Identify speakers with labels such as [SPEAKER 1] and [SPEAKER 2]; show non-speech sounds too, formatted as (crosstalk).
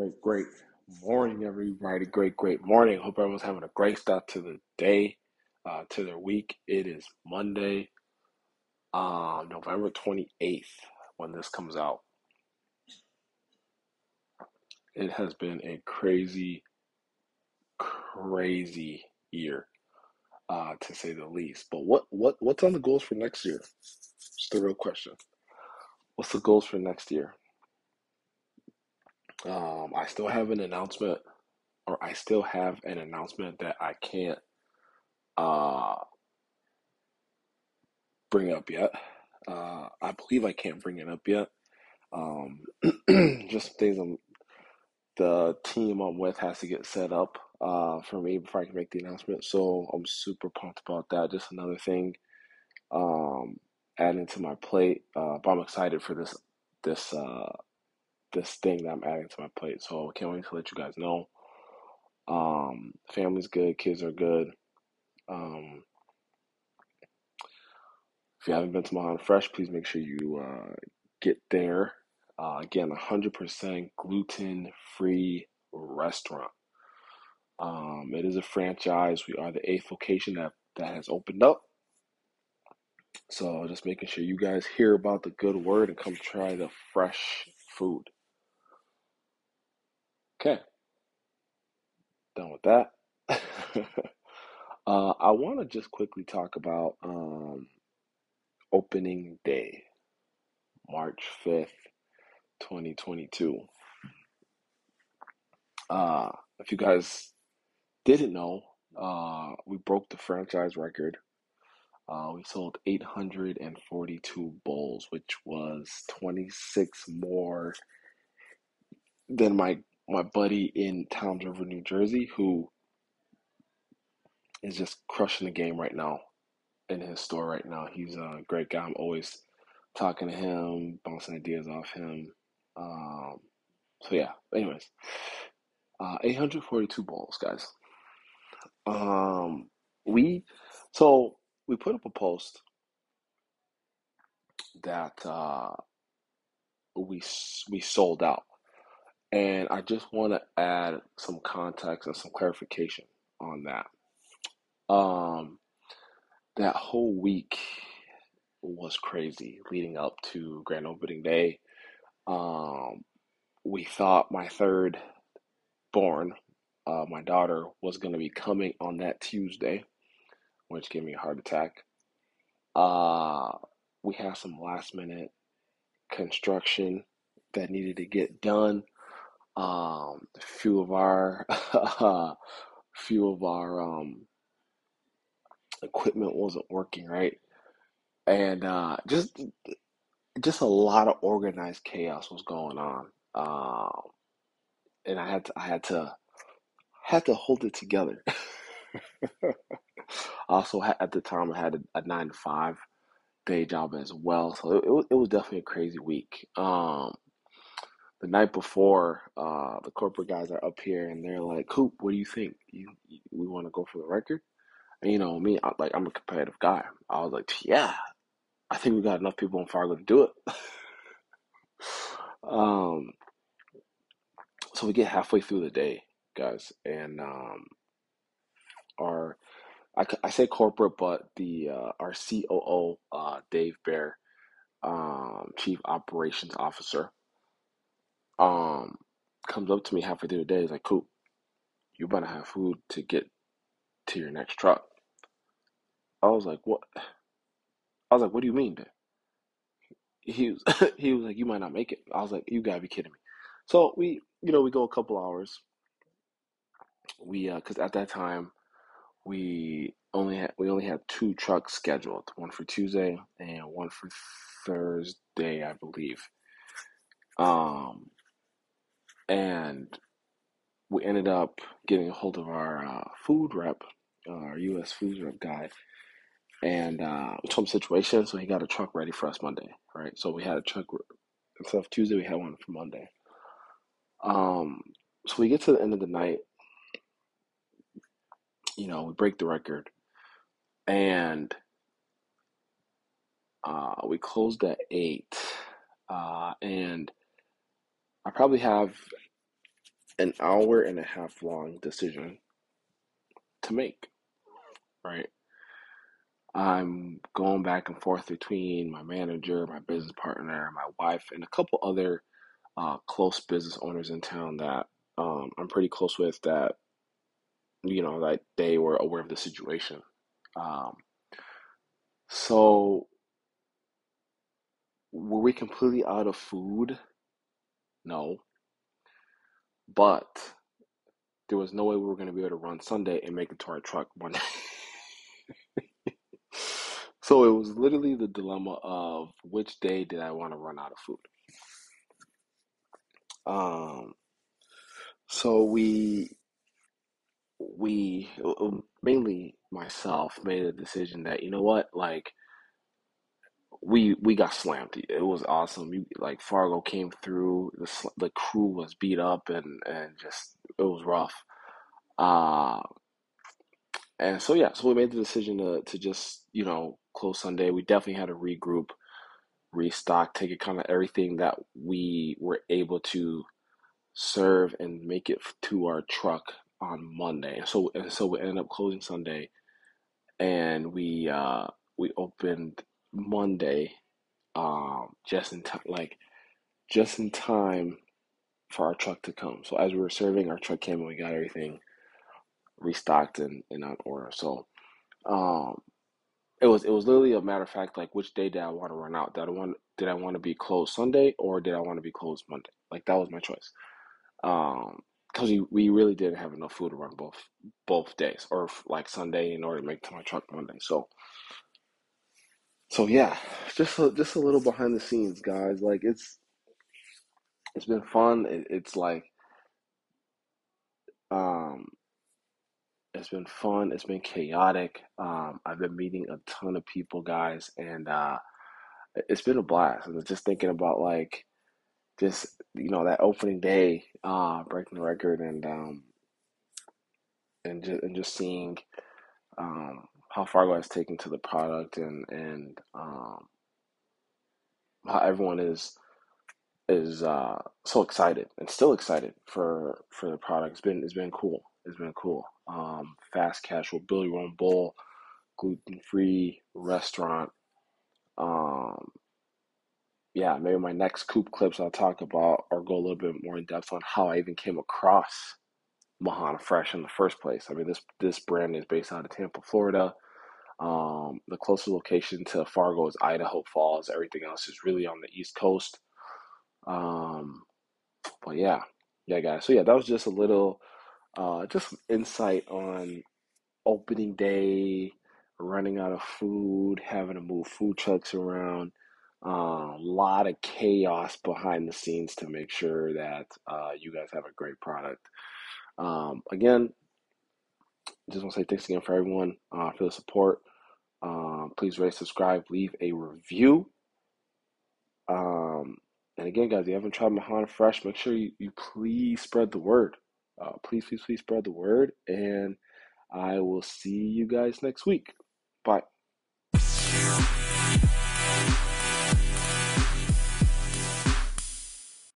[SPEAKER 1] Great, great morning, everybody. Great, great morning. Hope everyone's having a great start to the day, uh, to their week. It is Monday, um, November 28th when this comes out. It has been a crazy, crazy year, uh, to say the least. But what, what, what's on the goals for next year? It's the real question. What's the goals for next year? Um, I still have an announcement, or I still have an announcement that I can't uh, bring up yet. Uh, I believe I can't bring it up yet. Um, (clears throat) just things I'm, the team I'm with has to get set up uh, for me before I can make the announcement. So I'm super pumped about that. Just another thing um, adding to my plate. Uh, but I'm excited for this this uh, this thing that I'm adding to my plate. So I can't wait to let you guys know. Um, family's good, kids are good. Um, if you haven't been to Mahana Fresh, please make sure you uh, get there. Uh, again, 100% gluten free restaurant. Um, it is a franchise. We are the eighth location that, that has opened up. So just making sure you guys hear about the good word and come try the fresh food. Okay, done with that. (laughs) uh, I want to just quickly talk about um, opening day, March 5th, 2022. Uh, if you guys didn't know, uh, we broke the franchise record. Uh, we sold 842 bowls, which was 26 more than my my buddy in Toms River, New Jersey, who is just crushing the game right now in his store right now. He's a great guy. I'm always talking to him, bouncing ideas off him. Um, so yeah. Anyways, uh, 842 balls, guys. Um, we so we put up a post that uh, we we sold out. And I just want to add some context and some clarification on that. Um, that whole week was crazy leading up to grand opening day. Um, we thought my third born, uh, my daughter, was going to be coming on that Tuesday, which gave me a heart attack. Uh, we had some last minute construction that needed to get done. Um, few of our (laughs) few of our um, equipment wasn't working right, and uh, just just a lot of organized chaos was going on. Um, and I had to, I had to had to hold it together. (laughs) also, at the time, I had a, a, nine to five day job as well, so it, it, was, it was definitely a crazy week. Um, the night before, uh, the corporate guys are up here and they're like, "Coop, what do you think? You, you we want to go for the record?" And you know me, I, like I'm a competitive guy. I was like, "Yeah, I think we got enough people in Fargo to do it." (laughs) um, so we get halfway through the day, guys, and um, our I, I say corporate, but the uh, our COO, uh, Dave Bear, um, Chief Operations Officer um, comes up to me halfway through the day. He's like, "Cool, you better have food to get to your next truck." I was like, "What?" I was like, "What do you mean?" He was (laughs) he was like, "You might not make it." I was like, "You gotta be kidding me!" So we, you know, we go a couple hours. We, uh, because at that time, we only had we only had two trucks scheduled, one for Tuesday and one for Thursday, I believe. Um, and we ended up getting a hold of our uh, food rep, uh, our U.S. food rep guy, and uh, we told him situation. So he got a truck ready for us Monday, right? So we had a truck instead of Tuesday, we had one for Monday. Um, so we get to the end of the night, you know, we break the record, and uh, we closed at eight, uh, and I probably have an hour and a half long decision to make, right? I'm going back and forth between my manager, my business partner, my wife, and a couple other uh, close business owners in town that um, I'm pretty close with that, you know, that they were aware of the situation. Um, so, were we completely out of food? No. But there was no way we were going to be able to run Sunday and make it to our truck Monday. (laughs) so it was literally the dilemma of which day did I want to run out of food. Um, so we we mainly myself made a decision that you know what like we we got slammed. It was awesome. You, like Fargo came through. The the crew was beat up and and just it was rough. Uh, and so yeah, so we made the decision to to just you know close Sunday. We definitely had to regroup, restock, take it kind of everything that we were able to serve and make it to our truck on Monday. And so and so we ended up closing Sunday, and we uh we opened Monday, um, just in time, like just in time for our truck to come. So as we were serving, our truck came and we got everything restocked and, and on order. So um, it was it was literally a matter of fact, like which day did I want to run out? Did I want did I want to be closed Sunday or did I want to be closed Monday? Like that was my choice. Um, because we, we really didn't have enough food to run both both days or like Sunday in order to make to my truck Monday. So so yeah, just a, just a little behind the scenes, guys. Like it's it's been fun. It, it's like um, it's been fun. It's been chaotic. Um, I've been meeting a ton of people, guys, and uh, it's been a blast. Was just thinking about like just you know that opening day, uh, breaking the record, and um, and just and just seeing um how Fargo has taken to the product and and um, how everyone is is uh, so excited and still excited for for the product. It's been it's been cool. It's been cool. Um, fast casual, build your own bowl, gluten free restaurant. Um, yeah, maybe my next coop clips I'll talk about or go a little bit more in depth on how I even came across Mahana Fresh in the first place. I mean, this this brand is based out of Tampa, Florida. Um, the closest location to Fargo is Idaho Falls. Everything else is really on the East Coast. Um, but yeah, yeah, guys. So yeah, that was just a little, uh, just insight on opening day, running out of food, having to move food trucks around. A uh, lot of chaos behind the scenes to make sure that uh, you guys have a great product. Um, again, just want to say thanks again for everyone uh, for the support. Um, please rate, subscribe, leave a review. Um, and again, guys, if you haven't tried Mahana Fresh, make sure you, you please spread the word. Uh, please, please, please spread the word. And I will see you guys next week. Bye.